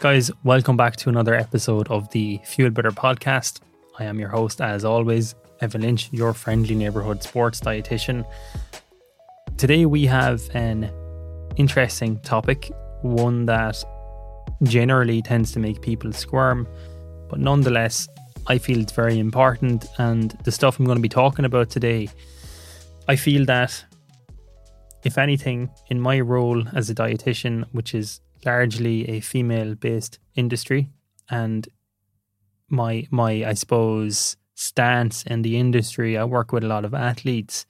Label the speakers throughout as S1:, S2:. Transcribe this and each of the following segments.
S1: Guys, welcome back to another episode of the Fuel Better podcast. I am your host, as always, Evan Lynch, your friendly neighborhood sports dietitian. Today we have an interesting topic, one that generally tends to make people squirm, but nonetheless, I feel it's very important. And the stuff I'm going to be talking about today, I feel that if anything, in my role as a dietitian, which is largely a female based industry, and my my I suppose stance in the industry, I work with a lot of athletes.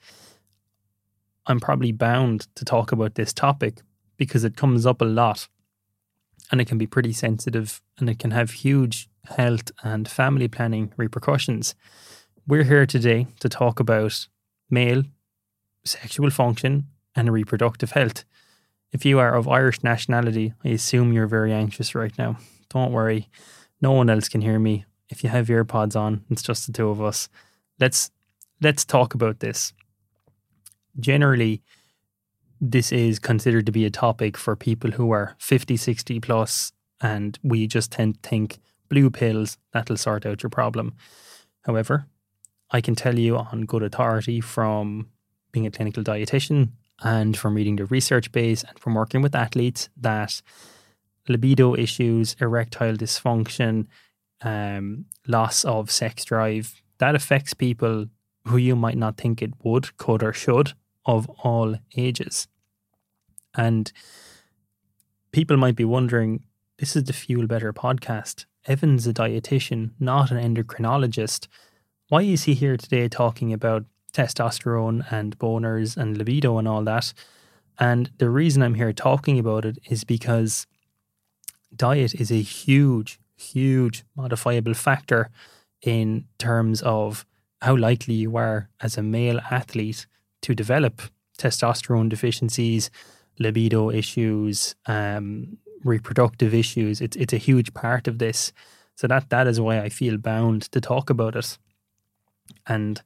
S1: I'm probably bound to talk about this topic because it comes up a lot and it can be pretty sensitive and it can have huge health and family planning repercussions. We're here today to talk about male sexual function and reproductive health. If you are of Irish nationality, I assume you're very anxious right now. Don't worry, no one else can hear me. If you have earpods on, it's just the two of us. Let's let's talk about this. Generally, this is considered to be a topic for people who are 50, 60 plus, and we just tend to think blue pills, that'll sort out your problem. However, I can tell you on good authority from being a clinical dietitian and from reading the research base and from working with athletes that libido issues, erectile dysfunction, um, loss of sex drive, that affects people who you might not think it would, could, or should of all ages. And people might be wondering this is the Fuel Better podcast. Evan's a dietitian, not an endocrinologist. Why is he here today talking about testosterone and boners and libido and all that? And the reason I'm here talking about it is because diet is a huge, huge modifiable factor in terms of how likely you are as a male athlete to develop testosterone deficiencies, libido issues, um, reproductive issues. It's it's a huge part of this. So that that is why I feel bound to talk about it. And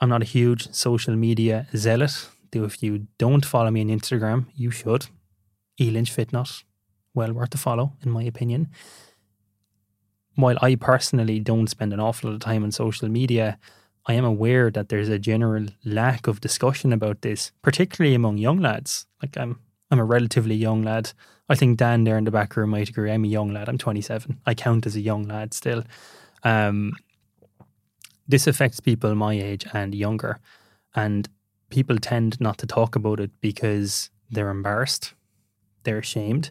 S1: I'm not a huge social media zealot. Though if you don't follow me on Instagram, you should. Elinch Fitness, well worth a follow, in my opinion. While I personally don't spend an awful lot of time on social media, I am aware that there's a general lack of discussion about this, particularly among young lads. Like I'm I'm a relatively young lad. I think Dan there in the back room might agree. I'm a young lad. I'm 27. I count as a young lad still. Um, this affects people my age and younger, and people tend not to talk about it because they're embarrassed, they're ashamed.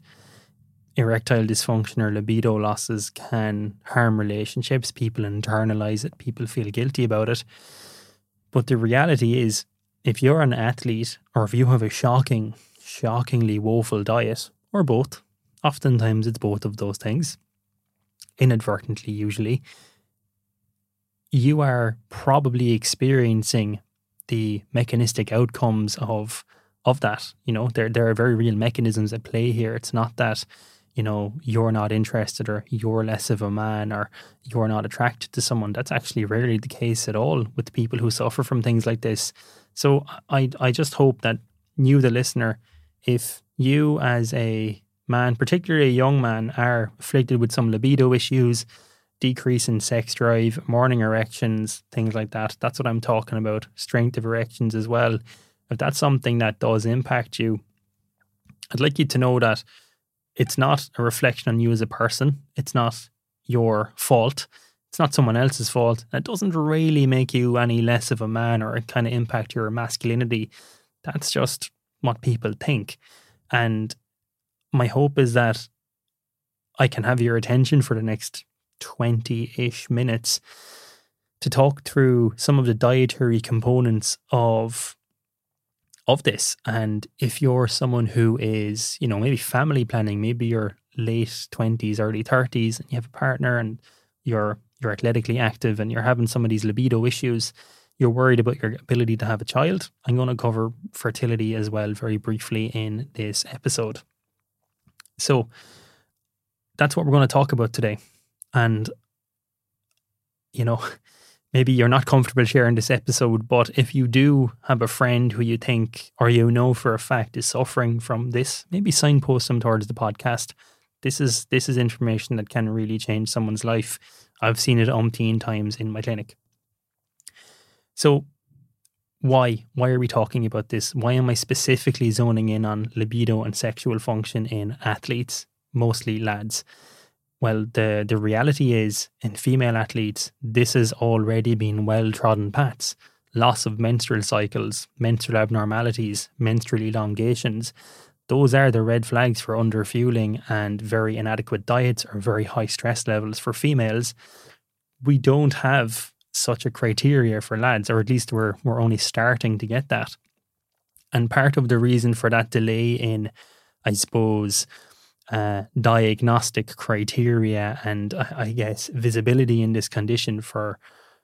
S1: Erectile dysfunction or libido losses can harm relationships. People internalize it. People feel guilty about it. But the reality is, if you're an athlete or if you have a shocking shockingly woeful diet, or both. Oftentimes it's both of those things, inadvertently, usually. You are probably experiencing the mechanistic outcomes of of that. You know, there there are very real mechanisms at play here. It's not that, you know, you're not interested or you're less of a man or you're not attracted to someone. That's actually rarely the case at all with people who suffer from things like this. So I I just hope that you, the listener, if you as a man, particularly a young man, are afflicted with some libido issues, decrease in sex drive, morning erections, things like that, that's what I'm talking about. Strength of erections as well. If that's something that does impact you, I'd like you to know that it's not a reflection on you as a person. It's not your fault. It's not someone else's fault. It doesn't really make you any less of a man or kind of impact your masculinity. That's just what people think. And my hope is that I can have your attention for the next 20 ish minutes to talk through some of the dietary components of of this. And if you're someone who is, you know, maybe family planning, maybe you're late twenties, early thirties, and you have a partner, and you're you're athletically active, and you're having some of these libido issues, you're worried about your ability to have a child. I'm going to cover fertility as well very briefly in this episode. So that's what we're going to talk about today. And, you know, maybe you're not comfortable sharing this episode, but if you do have a friend who you think or you know for a fact is suffering from this, maybe signpost them towards the podcast. This is this is information that can really change someone's life. I've seen it umpteen times in my clinic. So why? Why are we talking about this? Why am I specifically zoning in on libido and sexual function in athletes, mostly lads? Well, the, the reality is in female athletes, this has already been well trodden paths. Loss of menstrual cycles, menstrual abnormalities, menstrual elongations. Those are the red flags for underfueling and very inadequate diets or very high stress levels for females. We don't have such a criteria for lads, or at least we're we're only starting to get that. And part of the reason for that delay in, I suppose, uh, diagnostic criteria and I guess visibility in this condition for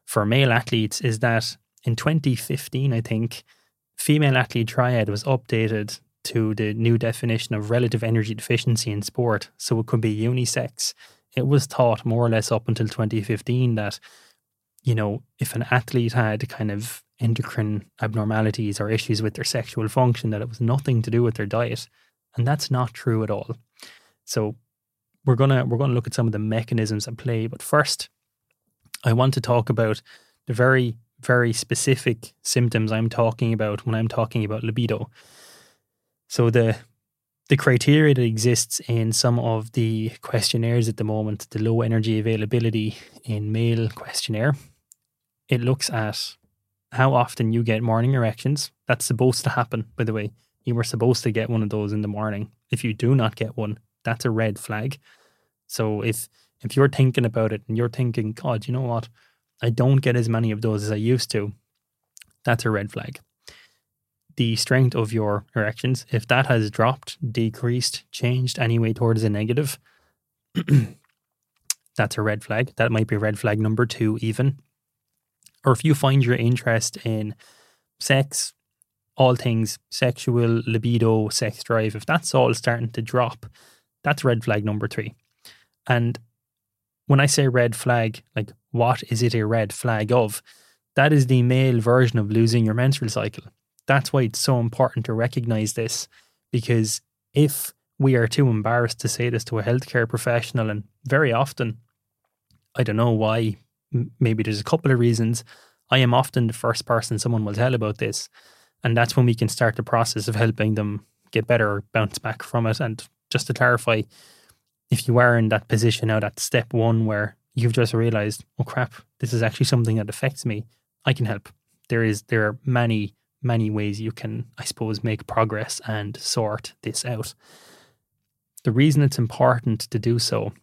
S1: for male athletes is that in 2015, I think, female athlete triad was updated to the new definition of relative energy deficiency in sport, so it could be unisex. It was thought more or less up until 2015 that you know, if an athlete had kind of endocrine abnormalities or issues with their sexual function, that it was nothing to do with their diet. And that's not true at all. So we're gonna we're gonna look at some of the mechanisms at play. But first, I want to talk about the very, very specific symptoms I'm talking about when I'm talking about libido. So the the criteria that exists in some of the questionnaires at the moment, the low energy availability in male questionnaire, it looks at how often you get morning erections. That's supposed to happen, by the way. You were supposed to get one of those in the morning. If you do not get one, that's a red flag. So if if you're thinking about it and you're thinking, God, you know what? I don't get as many of those as I used to, that's a red flag. The strength of your erections, if that has dropped, decreased, changed anyway towards a negative, that's a red flag. That might be red flag number two, even or if you find your interest in sex, all things sexual, libido, sex drive, if that's all starting to drop, that's red flag number three. And when I say red flag, like what is it a red flag of? That is the male version of losing your menstrual cycle. That's why it's so important to recognize this because if we are too embarrassed to say this to a healthcare professional, and very often, I don't know why maybe there's a couple of reasons. I am often the first person someone will tell about this. And that's when we can start the process of helping them get better or bounce back from it. And just to clarify, if you are in that position now, that step one where you've just realized, oh crap, this is actually something that affects me, I can help. There is there are many, many ways you can, I suppose, make progress and sort this out. The reason it's important to do so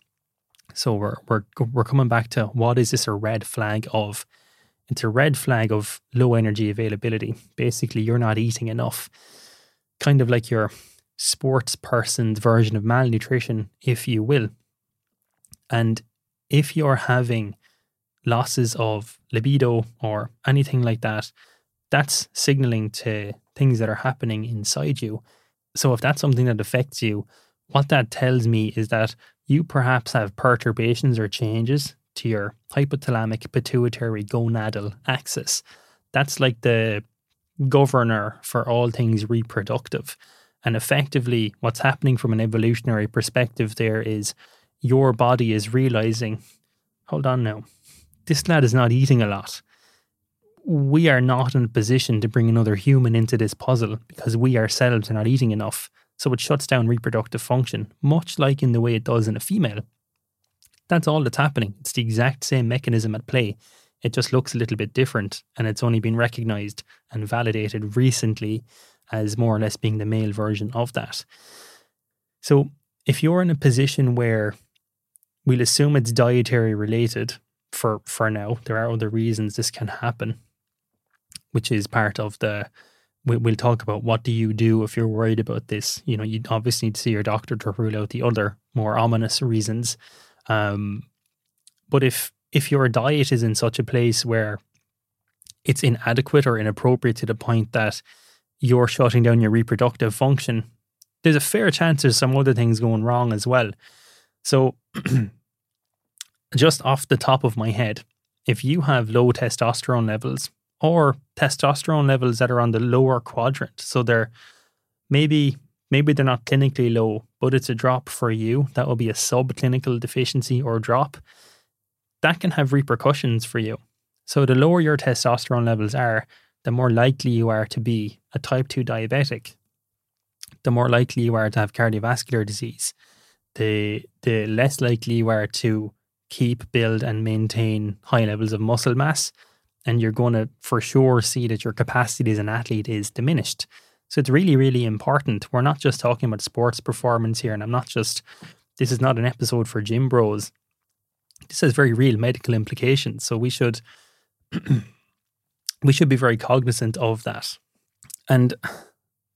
S1: so we're we're we're coming back to what is this a red flag of? It's a red flag of low energy availability. Basically, you're not eating enough. Kind of like your sports person's version of malnutrition, if you will. And if you're having losses of libido or anything like that, that's signaling to things that are happening inside you. So if that's something that affects you, what that tells me is that you perhaps have perturbations or changes to your hypothalamic pituitary gonadal axis. That's like the governor for all things reproductive. And effectively, what's happening from an evolutionary perspective there is your body is realizing, hold on now, this lad is not eating a lot. We are not in a position to bring another human into this puzzle because we ourselves are not eating enough. So it shuts down reproductive function, much like in the way it does in a female. That's all that's happening. It's the exact same mechanism at play. It just looks a little bit different, and it's only been recognized and validated recently as more or less being the male version of that. So, if you're in a position where we'll assume it's dietary related, for for now. There are other reasons this can happen, which is part of the. we- We'll talk about what do you do if you're worried about this. You know, you obviously need to see your doctor to rule out the other more ominous reasons. Um, but if if your diet is in such a place where it's inadequate or inappropriate to the point that you're shutting down your reproductive function, there's a fair chance there's some other things going wrong as well. So, just off the top of my head, if you have low testosterone levels or testosterone levels that are on the lower quadrant, so they're maybe maybe they're not clinically low, but it's a drop for you, that will be a subclinical deficiency or drop. That can have repercussions for you. So the lower your testosterone levels are, the more likely you are to be a type 2 diabetic, the more likely you are to have cardiovascular disease, the the less likely you are to keep, build, and maintain high levels of muscle mass. And you're going to for sure see that your capacity as an athlete is diminished. So it's really, really important. We're not just talking about sports performance here, and I'm not just, this is not an episode for gym bros. This has very real medical implications. So we should, we should be very cognizant of that. And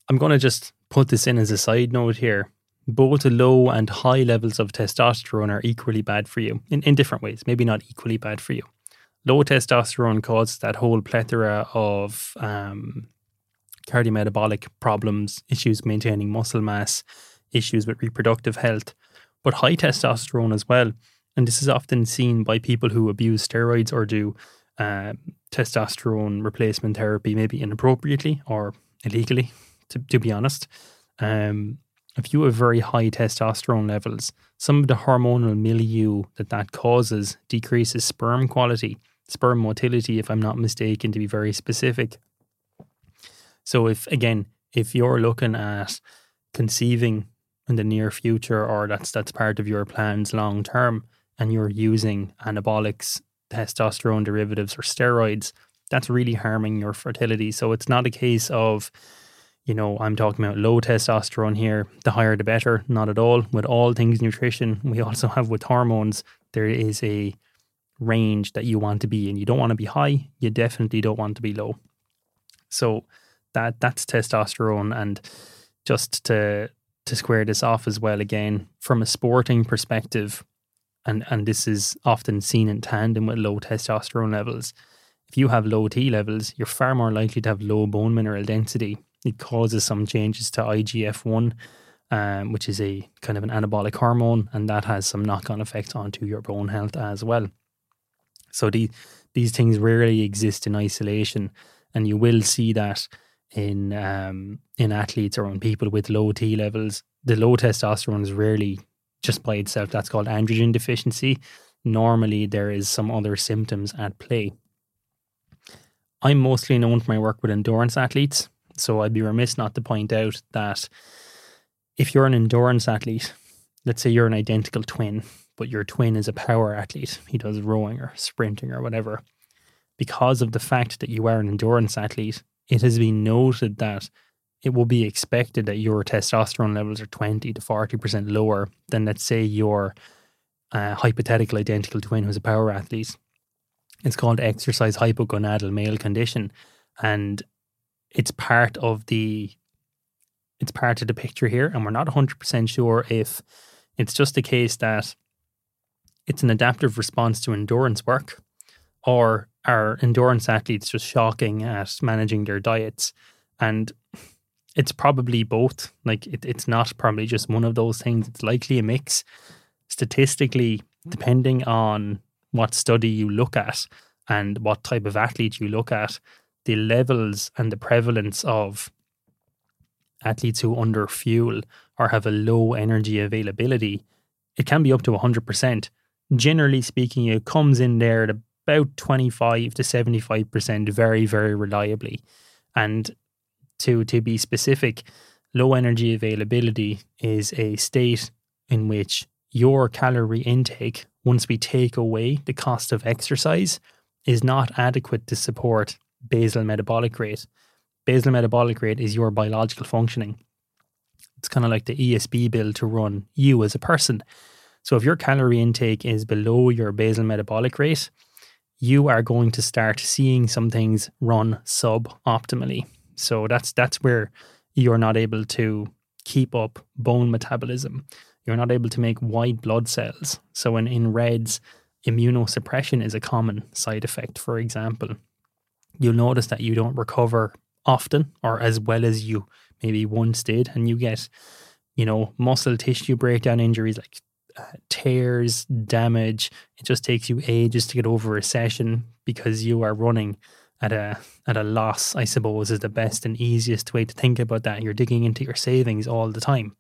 S1: I'm going to just put this in as a side note here. Both low and high levels of testosterone are equally bad for you in, in different ways, maybe not equally bad for you. Low testosterone causes that whole plethora of um, cardiometabolic problems, issues maintaining muscle mass, issues with reproductive health, but high testosterone as well. And this is often seen by people who abuse steroids or do um, testosterone replacement therapy, maybe inappropriately or illegally, to, to be honest. Um, if you have very high testosterone levels, some of the hormonal milieu that that causes decreases sperm quality, sperm motility, if I'm not mistaken, to be very specific. So, if again, if you're looking at conceiving in the near future, or that's that's part of your plans long term, and you're using anabolics, testosterone derivatives, or steroids, that's really harming your fertility. So, it's not a case of you know, I'm talking about low testosterone here. The higher, the better. Not at all. With all things nutrition, we also have with hormones, there is a range that you want to be in. You don't want to be high. You definitely don't want to be low. So that that's testosterone. And just to to square this off as well, again from a sporting perspective, and and this is often seen in tandem with low testosterone levels. If you have low T levels, you're far more likely to have low bone mineral density it causes some changes to IGF 1, um, which is a kind of an anabolic hormone, and that has some knock on effects onto your bone health as well. So the, these things rarely exist in isolation, and you will see that in um, in athletes or in people with low T levels. The low testosterone is rarely just by itself. That's called androgen deficiency. Normally, there is some other symptoms at play. I'm mostly known for my work with endurance athletes, so I'd be remiss not to point out that if you're an endurance athlete, let's say you're an identical twin, but your twin is a power athlete, he does rowing or sprinting or whatever, because of the fact that you are an endurance athlete, it has been noted that it will be expected that your testosterone levels are 20 to 40% lower than, let's say, your uh, hypothetical identical twin who's a power athlete. It's called exercise hypogonadal male condition. And it's part of the it's part of the picture here and we're not 100% sure if it's just a case that it's an adaptive response to endurance work or are endurance athletes just shocking at managing their diets? And it's probably both. Like it, it's not probably just one of those things. It's likely a mix. Statistically depending on what study you look at and what type of athlete you look at the levels and the prevalence of athletes who under fuel or have a low energy availability, it can be up to 100%. Generally speaking, it comes in there at about 25 to 75% very, very reliably. And to, to be specific, low energy availability is a state in which your calorie intake, once we take away the cost of exercise, is not adequate to support basal metabolic rate. Basal metabolic rate is your biological functioning. It's kind of like the ESB bill to run you as a person. So if your calorie intake is below your basal metabolic rate, you are going to start seeing some things run suboptimally. So that's that's where you're not able to keep up bone metabolism. You're not able to make white blood cells. So in, in RED-S, immunosuppression is a common side effect, for example. You'll notice that you don't recover often or as well as you maybe once did, and you get, you know, muscle tissue breakdown injuries like uh, tears, damage. It just takes you ages to get over a session because you are running at a at a loss, I suppose, is the best and easiest way to think about that. You're digging into your savings all the time.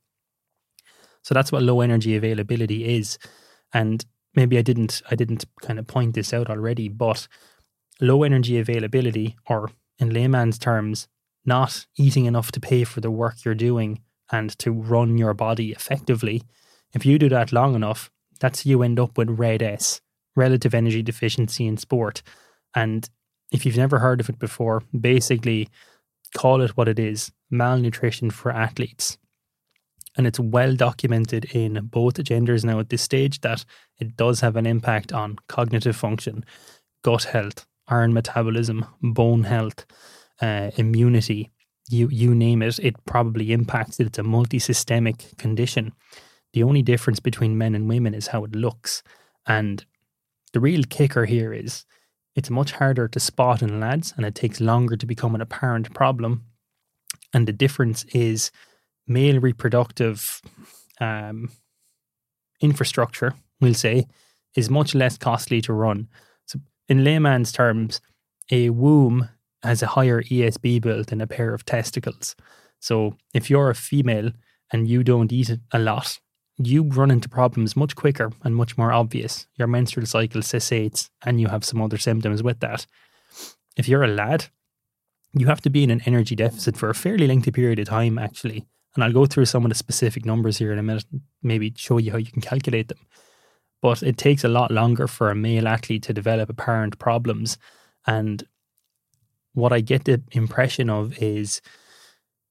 S1: So that's what low energy availability is. And maybe I didn't I didn't kind of point this out already, but low energy availability, or in layman's terms, not eating enough to pay for the work you're doing and to run your body effectively, if you do that long enough, that's you end up with RED-S, relative energy deficiency in sport. And if you've never heard of it before, basically call it what it is malnutrition for athletes. And it's well documented in both genders now at this stage that it does have an impact on cognitive function, gut health, iron metabolism, bone health, uh, immunity. You you name it, it probably impacts it. It's a multi-systemic condition. The only difference between men and women is how it looks. And the real kicker here is it's much harder to spot in lads and it takes longer to become an apparent problem. And the difference is male reproductive um, infrastructure, we'll say, is much less costly to run. So, in layman's terms, a womb has a higher ESB built than a pair of testicles. So, if you're a female and you don't eat a lot, you run into problems much quicker and much more obvious. Your menstrual cycle cessates and you have some other symptoms with that. If you're a lad, you have to be in an energy deficit for a fairly lengthy period of time, actually. And I'll go through some of the specific numbers here in a minute, maybe show you how you can calculate them. But it takes a lot longer for a male athlete to develop apparent problems. And what I get the impression of is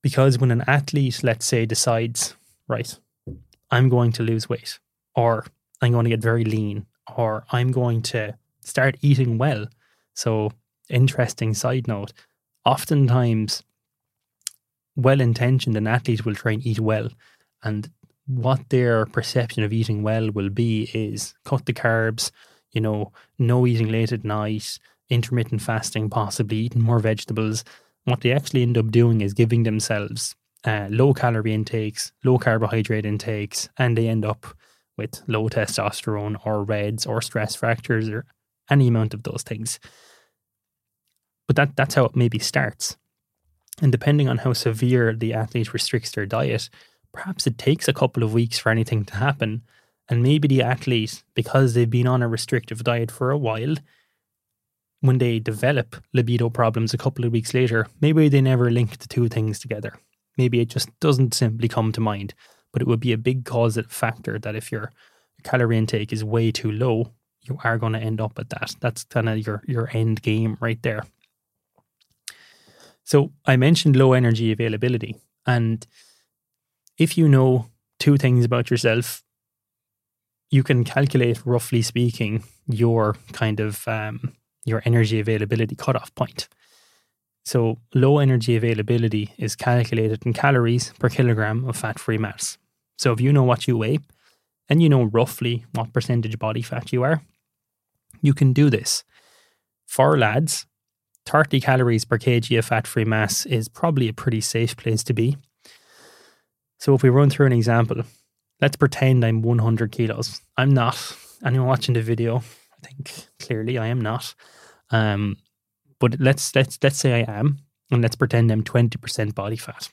S1: because when an athlete, let's say, decides, right, I'm going to lose weight, or I'm going to get very lean, or I'm going to start eating well. So, interesting side note oftentimes, well intentioned, an athlete will try and eat well. And what their perception of eating well will be is cut the carbs, you know, no eating late at night, intermittent fasting, possibly eating more vegetables. What they actually end up doing is giving themselves uh, low calorie intakes, low carbohydrate intakes, and they end up with low testosterone or RED-S or stress fractures or any amount of those things. But that that's how it maybe starts. And depending on how severe the athlete restricts their diet, perhaps it takes a couple of weeks for anything to happen. And maybe the athlete, because they've been on a restrictive diet for a while, when they develop libido problems a couple of weeks later, maybe they never link the two things together. Maybe it just doesn't simply come to mind, but it would be a big causative factor that if your calorie intake is way too low, you are going to end up at that. That's kind of your your end game right there. So I mentioned low energy availability, and if you know two things about yourself, you can calculate roughly speaking your kind of um, your energy availability cutoff point. So, low energy availability is calculated in calories per kilogram of fat free mass. So, if you know what you weigh and you know roughly what percentage body fat you are, you can do this. For lads, 30 calories per kg of fat free mass is probably a pretty safe place to be. So, if we run through an example, let's pretend I'm 100 kilos. I'm not. Anyone watching the video, I think clearly I am not. Um, but let's let's let's say I am, and let's pretend I'm twenty percent body fat.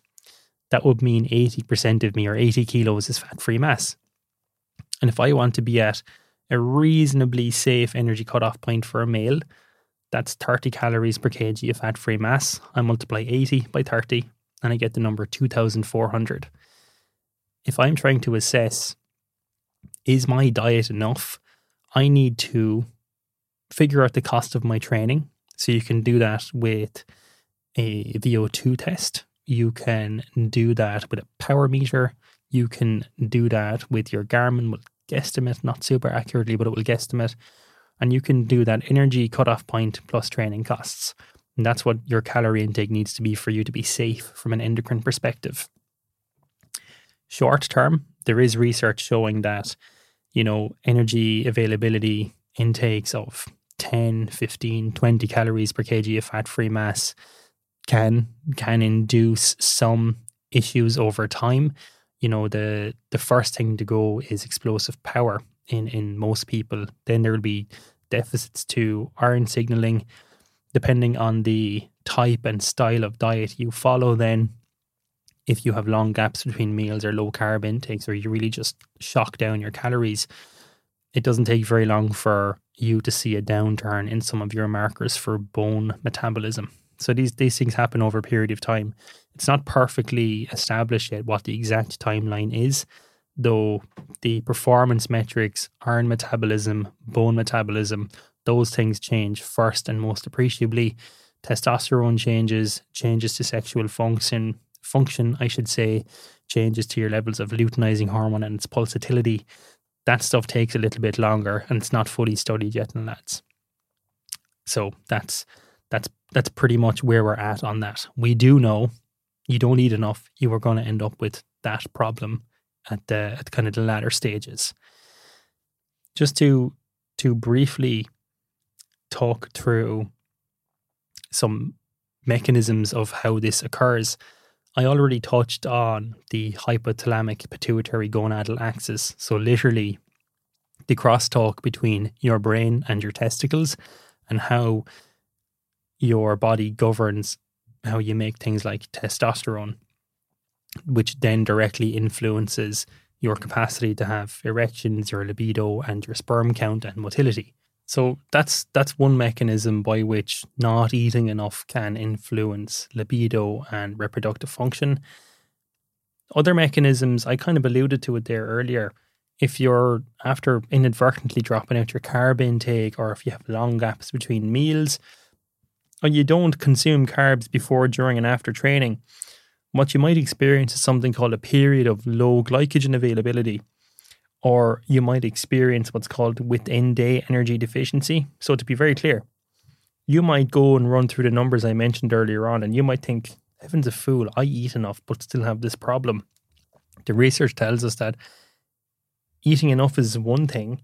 S1: That would mean eighty percent of me or eighty kilos is fat free mass. And if I want to be at a reasonably safe energy cutoff point for a male, that's 30 calories per kg of fat free mass. I multiply 80 by 30 and I get the number 2,400. If I'm trying to assess, is my diet enough? I need to figure out the cost of my training so you can do that with a VO2 test. You can do that with a power meter. You can do that with your Garmin. We'll guesstimate, not super accurately, but it will guesstimate. And you can do that energy cutoff point plus training costs. And that's what your calorie intake needs to be for you to be safe from an endocrine perspective. Short term, there is research showing that, you know, energy availability intakes of 10, 15, 20 calories per kg of fat free mass can can induce some issues over time. You know, the the first thing to go is explosive power in, in most people. Then there will be deficits to iron signaling, depending on the type and style of diet you follow, then if you have long gaps between meals or low carb intakes, or you really just shock down your calories, it doesn't take very long for you to see a downturn in some of your markers for bone metabolism. So these these things happen over a period of time. It's not perfectly established yet what the exact timeline is, though the performance metrics, iron metabolism, bone metabolism, those things change first and most appreciably. Testosterone changes, changes to sexual function, function, I should say, changes to your levels of luteinizing hormone and its pulsatility. That stuff takes a little bit longer and it's not fully studied yet in lads. So that's that's that's pretty much where we're at on that. We do know you don't eat enough, you are going to end up with that problem at the at kind of the latter stages. Just to to briefly talk through some mechanisms of how this occurs. I already touched on the hypothalamic pituitary gonadal axis. So, literally, the crosstalk between your brain and your testicles and how your body governs how you make things like testosterone which then directly influences your capacity to have erections, your libido, and your sperm count and motility. So that's that's one mechanism by which not eating enough can influence libido and reproductive function. Other mechanisms, I kind of alluded to it there earlier. If you're after inadvertently dropping out your carb intake, or if you have long gaps between meals, or you don't consume carbs before, during, and after training, what you might experience is something called a period of low glycogen availability, or you might experience what's called within day energy deficiency. So, to be very clear, you might go and run through the numbers I mentioned earlier on, and you might think, Evan's a fool, I eat enough but still have this problem. The research tells us that eating enough is one thing,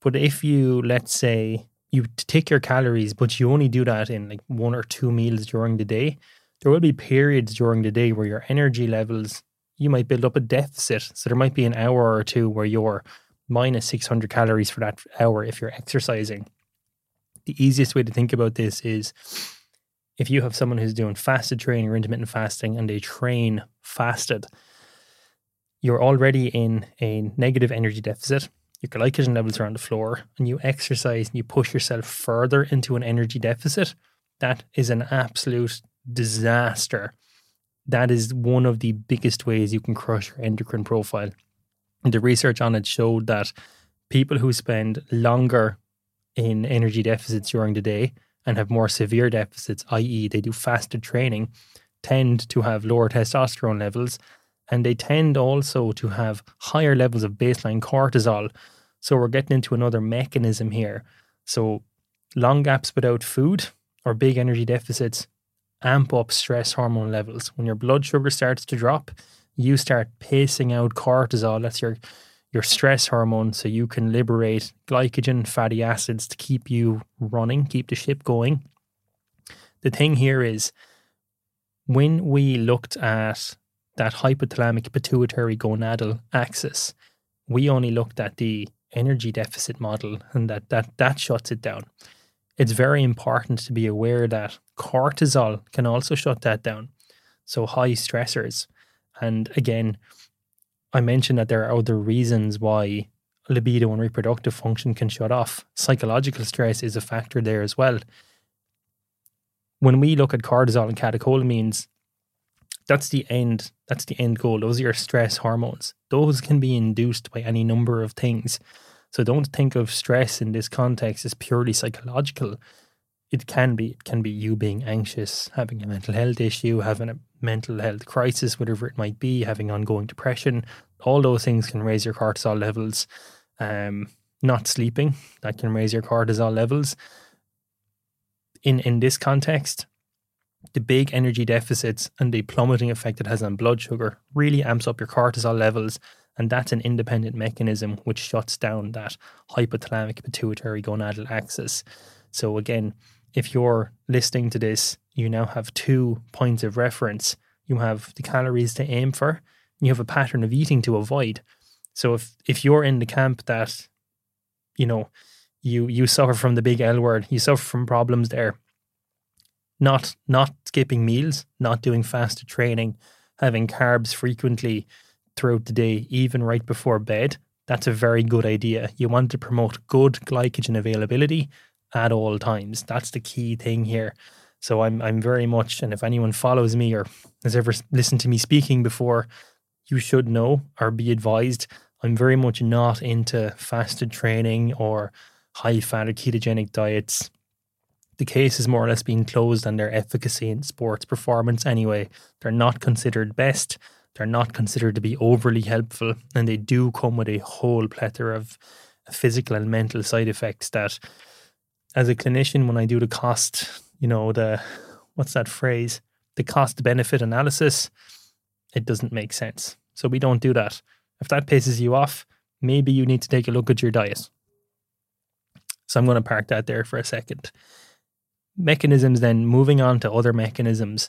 S1: but if you, let's say, you take your calories, but you only do that in like one or two meals during the day, there will be periods during the day where your energy levels, you might build up a deficit. So there might be an hour or two where you're minus 600 calories for that hour if you're exercising. The easiest way to think about this is if you have someone who's doing fasted training or intermittent fasting and they train fasted, you're already in a negative energy deficit. Your glycogen levels are on the floor, and you exercise and you push yourself further into an energy deficit. That is an absolute disaster. That is one of the biggest ways you can crush your endocrine profile. The research on it showed that people who spend longer in energy deficits during the day and have more severe deficits, i.e., they do fasted training, tend to have lower testosterone levels and they tend also to have higher levels of baseline cortisol. So we're getting into another mechanism here. So long gaps without food or big energy deficits amp up stress hormone levels. When your blood sugar starts to drop, you start pacing out cortisol. That's your your stress hormone, so you can liberate glycogen, fatty acids to keep you running, keep the ship going. The thing here is when we looked at that hypothalamic pituitary gonadal axis, we only looked at the energy deficit model and that that that shuts it down it's very important to be aware that cortisol can also shut that down. So, high stressors. And again, I mentioned that there are other reasons why libido and reproductive function can shut off. Psychological stress is a factor there as well. When we look at cortisol and catecholamines, that's the end. That's the end goal. Those are your stress hormones. Those can be induced by any number of things. So don't think of stress in this context as purely psychological. It can be. It can be you being anxious, having a mental health issue, having a mental health crisis, whatever it might be, having ongoing depression. All those things can raise your cortisol levels. um, not sleeping that can raise your cortisol levels. In in this context, the big energy deficits and the plummeting effect it has on blood sugar really amps up your cortisol levels, and that's an independent mechanism which shuts down that hypothalamic pituitary gonadal axis. So again, if you're listening to this, you now have two points of reference. You have the calories to aim for, you have a pattern of eating to avoid. So if if you're in the camp that, you know, you you suffer from the big L word, you suffer from problems there. Not not skipping meals, not doing fasted training, having carbs frequently throughout the day, even right before bed. That's a very good idea. You want to promote good glycogen availability at all times. That's the key thing here. So I'm I'm very much, and if anyone follows me or has ever listened to me speaking before, you should know or be advised. I'm very much not into fasted training or high fat or ketogenic diets. The case is more or less being closed on their efficacy in sports performance anyway. They're not considered best, they're not considered to be overly helpful, and they do come with a whole plethora of physical and mental side effects that as a clinician when I do the cost, you know, the what's that phrase? The cost benefit analysis, it doesn't make sense. So we don't do that. If that pisses you off, maybe you need to take a look at your diet. So I'm going to park that there for a second. Mechanisms, then moving on to other mechanisms.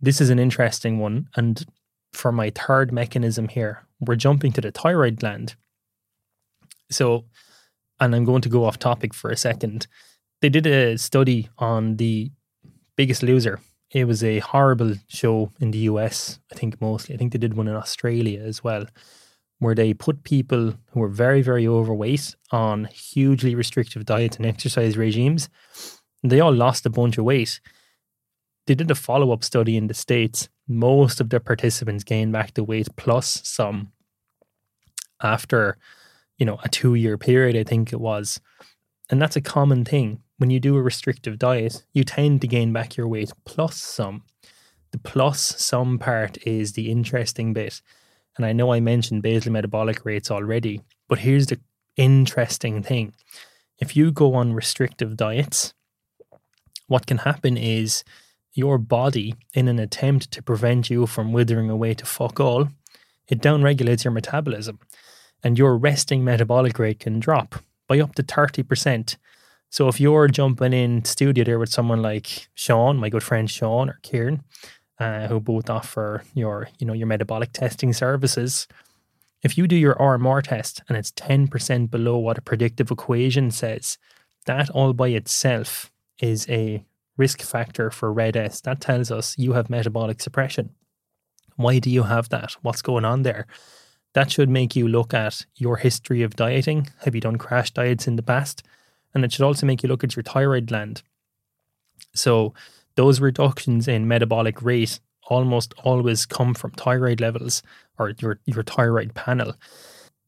S1: This is an interesting one. And for my third mechanism here, we're jumping to the thyroid gland. So, and I'm going to go off topic for a second. They did a study on the biggest loser it was a horrible show in the US, I think mostly. I think they did one in Australia as well, where they put people who were very, very overweight on hugely restrictive diets and exercise regimes. And they all lost a bunch of weight. They did a follow up study in the States. Most of the participants gained back the weight plus some after, you know, a two year period, I think it was. And that's a common thing when you do a restrictive diet, you tend to gain back your weight plus some. The plus some part is the interesting bit. And I know I mentioned basal metabolic rates already, but here's the interesting thing. If you go on restrictive diets, what can happen is your body, in an attempt to prevent you from withering away to fuck all, it downregulates your metabolism and your resting metabolic rate can drop by up to 30%. So if you're jumping in studio there with someone like Sean, my good friend Sean or Kieran, uh, who both offer your, you know, your metabolic testing services, if you do your RMR test and it's 10% below what a predictive equation says, that all by itself is a risk factor for RED-S. That tells us you have metabolic suppression. Why do you have that? What's going on there? That should make you look at your history of dieting. Have you done crash diets in the past? And it should also make you look at your thyroid gland. So those reductions in metabolic rate almost always come from thyroid levels or your, your thyroid panel.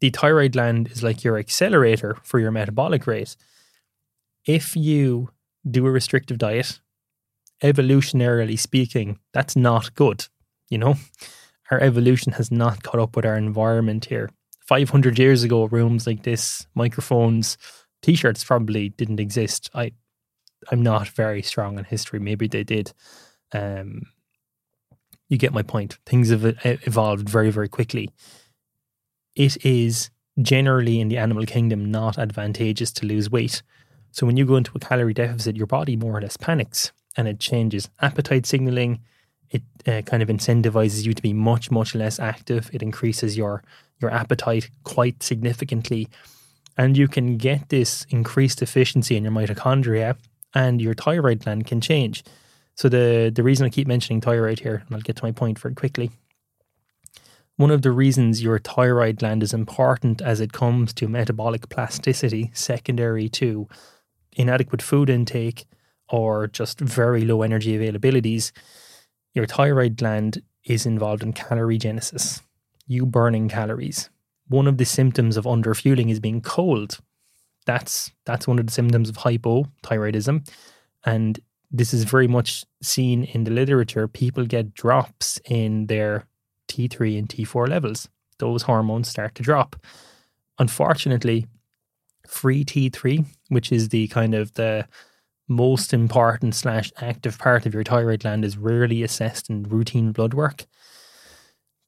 S1: The thyroid gland is like your accelerator for your metabolic rate. If you do a restrictive diet, evolutionarily speaking, that's not good. You know, our evolution has not caught up with our environment here. 500 years ago, rooms like this, microphones, t-shirts probably didn't exist. I I'm not very strong in history. Maybe they did. Um, you get my point. Things have evolved very very quickly. It is generally in the animal kingdom not advantageous to lose weight. So when you go into a calorie deficit, your body more or less panics and it changes appetite signaling. It uh, kind of incentivizes you to be much much less active. It increases your your appetite quite significantly and you can get this increased efficiency in your mitochondria and your thyroid gland can change. So the the reason I keep mentioning thyroid here, and I'll get to my point very quickly. One of the reasons your thyroid gland is important as it comes to metabolic plasticity, secondary to inadequate food intake or just very low energy availabilities, your thyroid gland is involved in calorigenesis, you burning calories one of the symptoms of underfueling is being cold. That's that's one of the symptoms of hypothyroidism, and this is very much seen in the literature. People get drops in their T3 and T4 levels. Those hormones start to drop. unfortunately, free T3, which is the kind of the most important slash active part of your thyroid gland, is rarely assessed in routine blood work.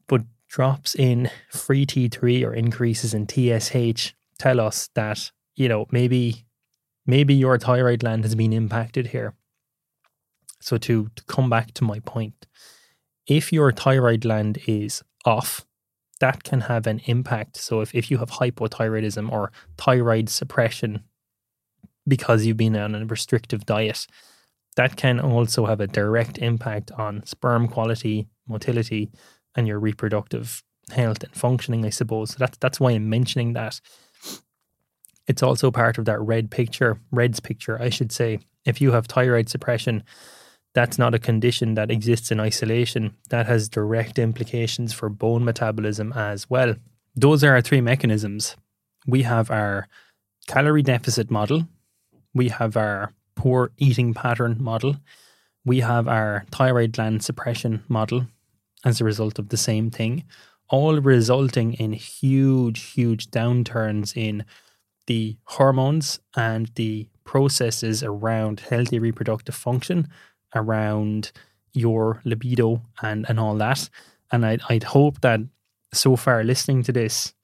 S1: But drops in free T3 or increases in TSH tell us that, you know, maybe maybe your thyroid gland has been impacted here. So to, to come back to my point, if your thyroid gland is off, that can have an impact. So if, if you have hypothyroidism or thyroid suppression because you've been on a restrictive diet, that can also have a direct impact on sperm quality, motility, and your reproductive health and functioning, I suppose. So that's that's why I'm mentioning that. It's also part of that red picture, RED-S picture, I should say. If you have thyroid suppression, that's not a condition that exists in isolation. That has direct implications for bone metabolism as well. Those are our three mechanisms. We have our calorie deficit model, we have our poor eating pattern model, we have our thyroid gland suppression model as a result of the same thing, all resulting in huge, huge downturns in the hormones and the processes around healthy reproductive function around your libido and, and all that. And I'd, I'd hope that so far listening to this,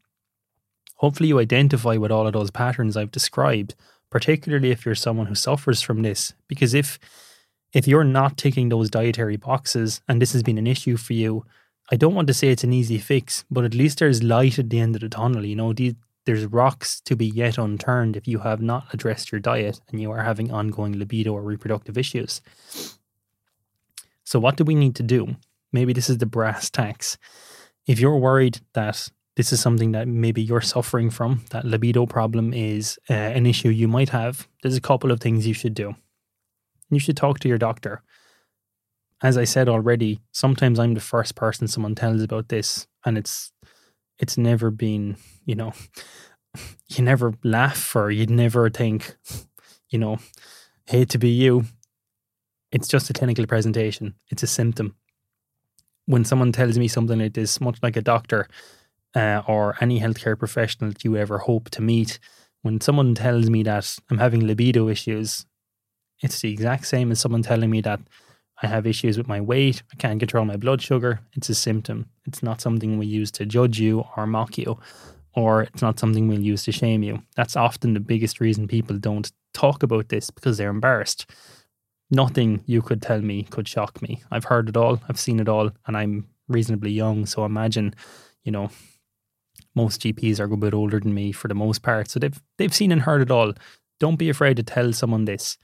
S1: hopefully you identify with all of those patterns I've described, particularly if you're someone who suffers from this. Because if if you're not ticking those dietary boxes and this has been an issue for you, I don't want to say it's an easy fix, but at least there's light at the end of the tunnel. You know, there's rocks to be yet unturned if you have not addressed your diet and you are having ongoing libido or reproductive issues. So, what do we need to do? Maybe this is the brass tacks. If you're worried that this is something that maybe you're suffering from, that libido problem is uh, an issue you might have, there's a couple of things you should do. You should talk to your doctor. As I said already, sometimes I'm the first person someone tells about this, and it's it's never been, you know, you never laugh or you'd never think, you know, hate to be you. It's just a clinical presentation. It's a symptom. When someone tells me something like this, much like a doctor uh, or any healthcare professional that you ever hope to meet, when someone tells me that I'm having libido issues, it's the exact same as someone telling me that I have issues with my weight, I can't control my blood sugar. It's a symptom. It's not something we use to judge you or mock you, or it's not something we'll use to shame you. That's often the biggest reason people don't talk about this because they're embarrassed nothing you could tell me could shock me. I've heard it all, I've seen it all, and I'm reasonably young. So imagine, you know, most GPs are a bit older than me for the most part. So they've they've seen and heard it all. Don't be afraid to tell someone this.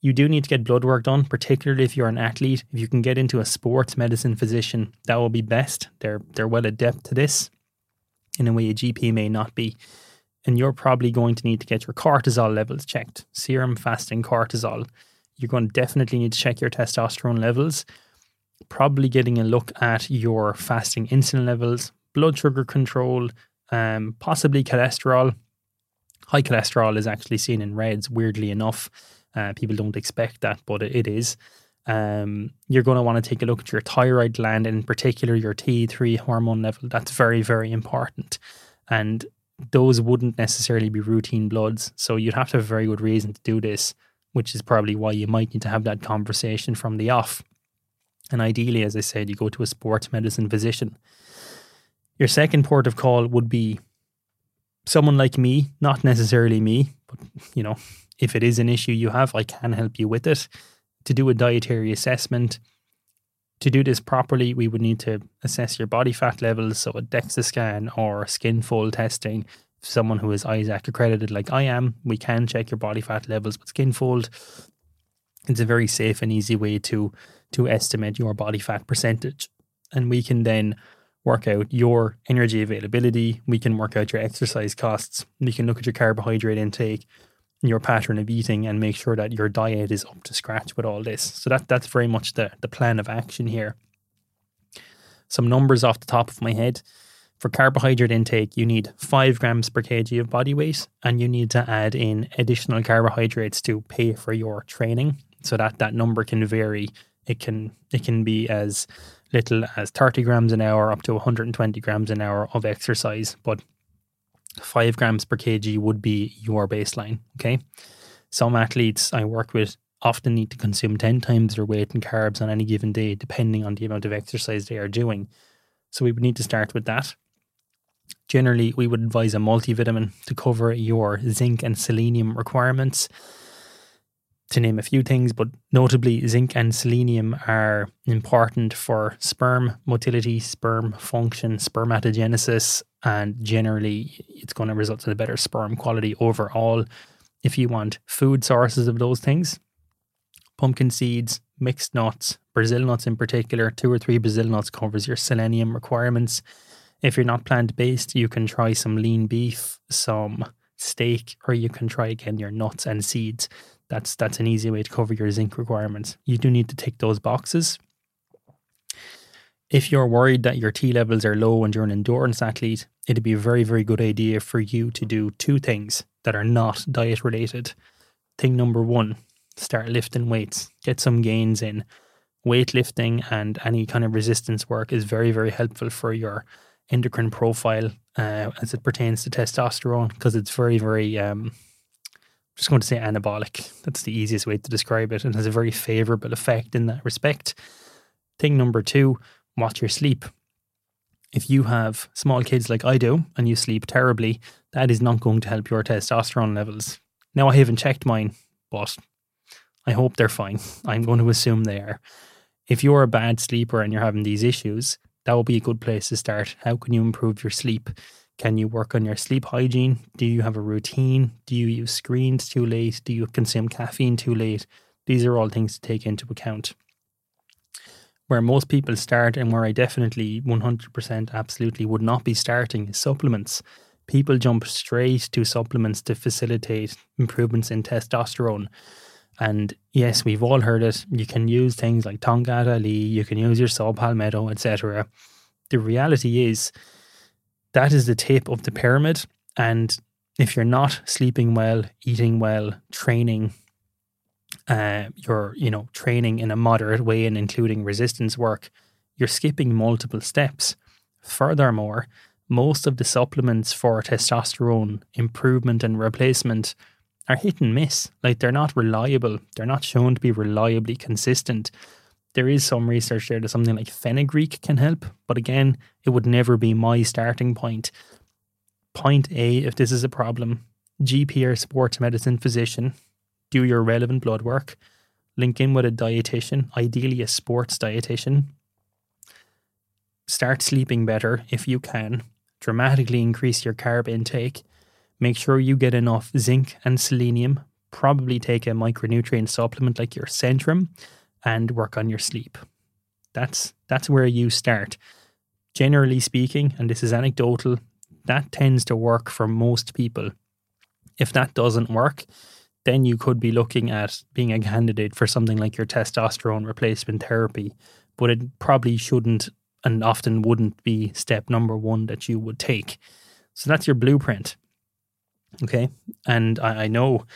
S1: You do need to get blood work done, particularly if you're an athlete. If you can get into a sports medicine physician, that will be best. They're they're well adept to this in a way a GP may not be. And you're probably going to need to get your cortisol levels checked, serum fasting cortisol you're going to definitely need to check your testosterone levels. Probably getting a look at your fasting insulin levels, blood sugar control, um, possibly cholesterol. High cholesterol is actually seen in RED-S, weirdly enough. Uh, people don't expect that, but it, it is. Um, you're going to want to take a look at your thyroid gland, and in particular your T3 hormone level. That's very, very important. And those wouldn't necessarily be routine bloods. So you'd have to have a very good reason to do this which is probably why you might need to have that conversation from the off. And ideally, as I said, you go to a sports medicine physician. Your second port of call would be someone like me, not necessarily me, but you know, if it is an issue you have, I can help you with it. To do a dietary assessment, to do this properly, we would need to assess your body fat levels, so a DEXA scan or skin fold testing, someone who is ISAK accredited like I am, we can check your body fat levels with skin fold. It's a very safe and easy way to to estimate your body fat percentage. And we can then work out your energy availability. We can work out your exercise costs. We can look at your carbohydrate intake, your pattern of eating, and make sure that your diet is up to scratch with all this. So that that's very much the the plan of action here. Some numbers off the top of my head. For carbohydrate intake, you need 5 grams per kg of body weight, and you need to add in additional carbohydrates to pay for your training. So that that number can vary. It can it can be as little as 30 grams an hour up to 120 grams an hour of exercise. But five grams per kg would be your baseline. Okay. Some athletes I work with often need to consume 10 times their weight in carbs on any given day, depending on the amount of exercise they are doing. So we would need to start with that. Generally, we would advise a multivitamin to cover your zinc and selenium requirements to name a few things, but notably, zinc and selenium are important for sperm motility, sperm function, spermatogenesis, and generally, it's going to result in a better sperm quality overall. If you want food sources of those things, pumpkin seeds, mixed nuts, Brazil nuts in particular, two or three Brazil nuts covers your selenium requirements. If you're not plant based, you can try some lean beef, some steak, or you can try again your nuts and seeds that's that's an easy way to cover your zinc requirements. You do need to tick those boxes. If you're worried that your T levels are low and you're an endurance athlete, it'd be a very, very good idea for you to do two things that are not diet related. Thing number one, start lifting weights, get some gains in. Weightlifting and any kind of resistance work is very, very helpful for your endocrine profile uh, as it pertains to testosterone because it's very, very um, just going to say anabolic. That's the easiest way to describe it and has a very favorable effect in that respect. Thing number two, watch your sleep. If you have small kids like I do and you sleep terribly, that is not going to help your testosterone levels. Now, I haven't checked mine, but I hope they're fine. I'm going to assume they are. If you're a bad sleeper and you're having these issues, that will be a good place to start. How can you improve your sleep? Can you work on your sleep hygiene? Do you have a routine? Do you use screens too late? Do you consume caffeine too late? These are all things to take into account. Where most people start, and where I definitely 100% absolutely would not be starting, is supplements. People jump straight to supplements to facilitate improvements in testosterone. And yes, we've all heard it. You can use things like Tongkat Ali, you can use your Saw Palmetto, etc. The reality is, that is the tip of the pyramid. And if you're not sleeping well, eating well, training, uh, you're you know training in a moderate way and including resistance work, you're skipping multiple steps. Furthermore, most of the supplements for testosterone improvement and replacement are hit and miss. Like they're not reliable. They're not shown to be reliably consistent there is some research there that something like fenugreek can help, but again, it would never be my starting point. Point A, if this is a problem, GP or sports medicine physician, do your relevant blood work, link in with a dietitian, ideally a sports dietitian. Start sleeping better if you can. Dramatically increase your carb intake. Make sure you get enough zinc and selenium. Probably take a micronutrient supplement like your Centrum and work on your sleep. That's that's where you start. Generally speaking, and this is anecdotal, that tends to work for most people. If that doesn't work, then you could be looking at being a candidate for something like your testosterone replacement therapy. But it probably shouldn't and often wouldn't be step number one that you would take. So that's your blueprint. Okay. And I, I know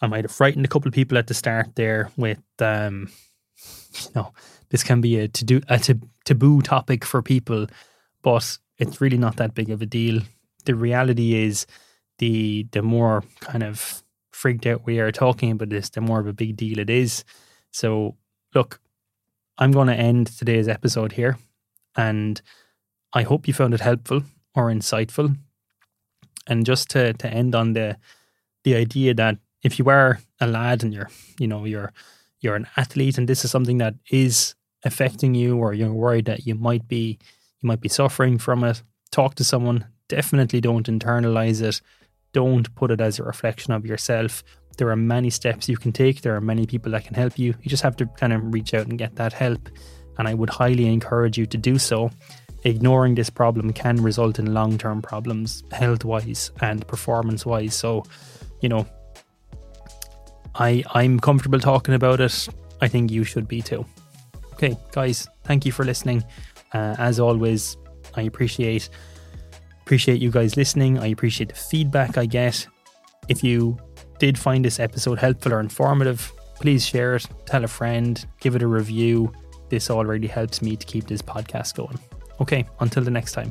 S1: I might have frightened a couple of people at the start there with um, you know, this can be a to do a taboo topic for people, but it's really not that big of a deal. The reality is, the the more kind of freaked out we are talking about this, the more of a big deal it is. So, look, I'm going to end today's episode here, and I hope you found it helpful or insightful. And just to to end on the the idea that if you are a lad and you're you know you're you're an athlete and this is something that is affecting you or you're worried that you might be you might be suffering from it talk to someone. Definitely don't internalize it. Don't put it as a reflection of yourself. There are many steps you can take. There are many people that can help you. You just have to kind of reach out and get that help. And i would highly encourage you to do so. Ignoring this problem can result in long-term problems health wise and performance wise so you know I, I'm comfortable talking about it. I think you should be too. Okay, guys, thank you for listening. Uh, as always, I appreciate appreciate you guys listening. I appreciate the feedback I get. If you did find this episode helpful or informative, please share it, tell a friend, give it a review. This already helps me to keep this podcast going. Okay, until the next time.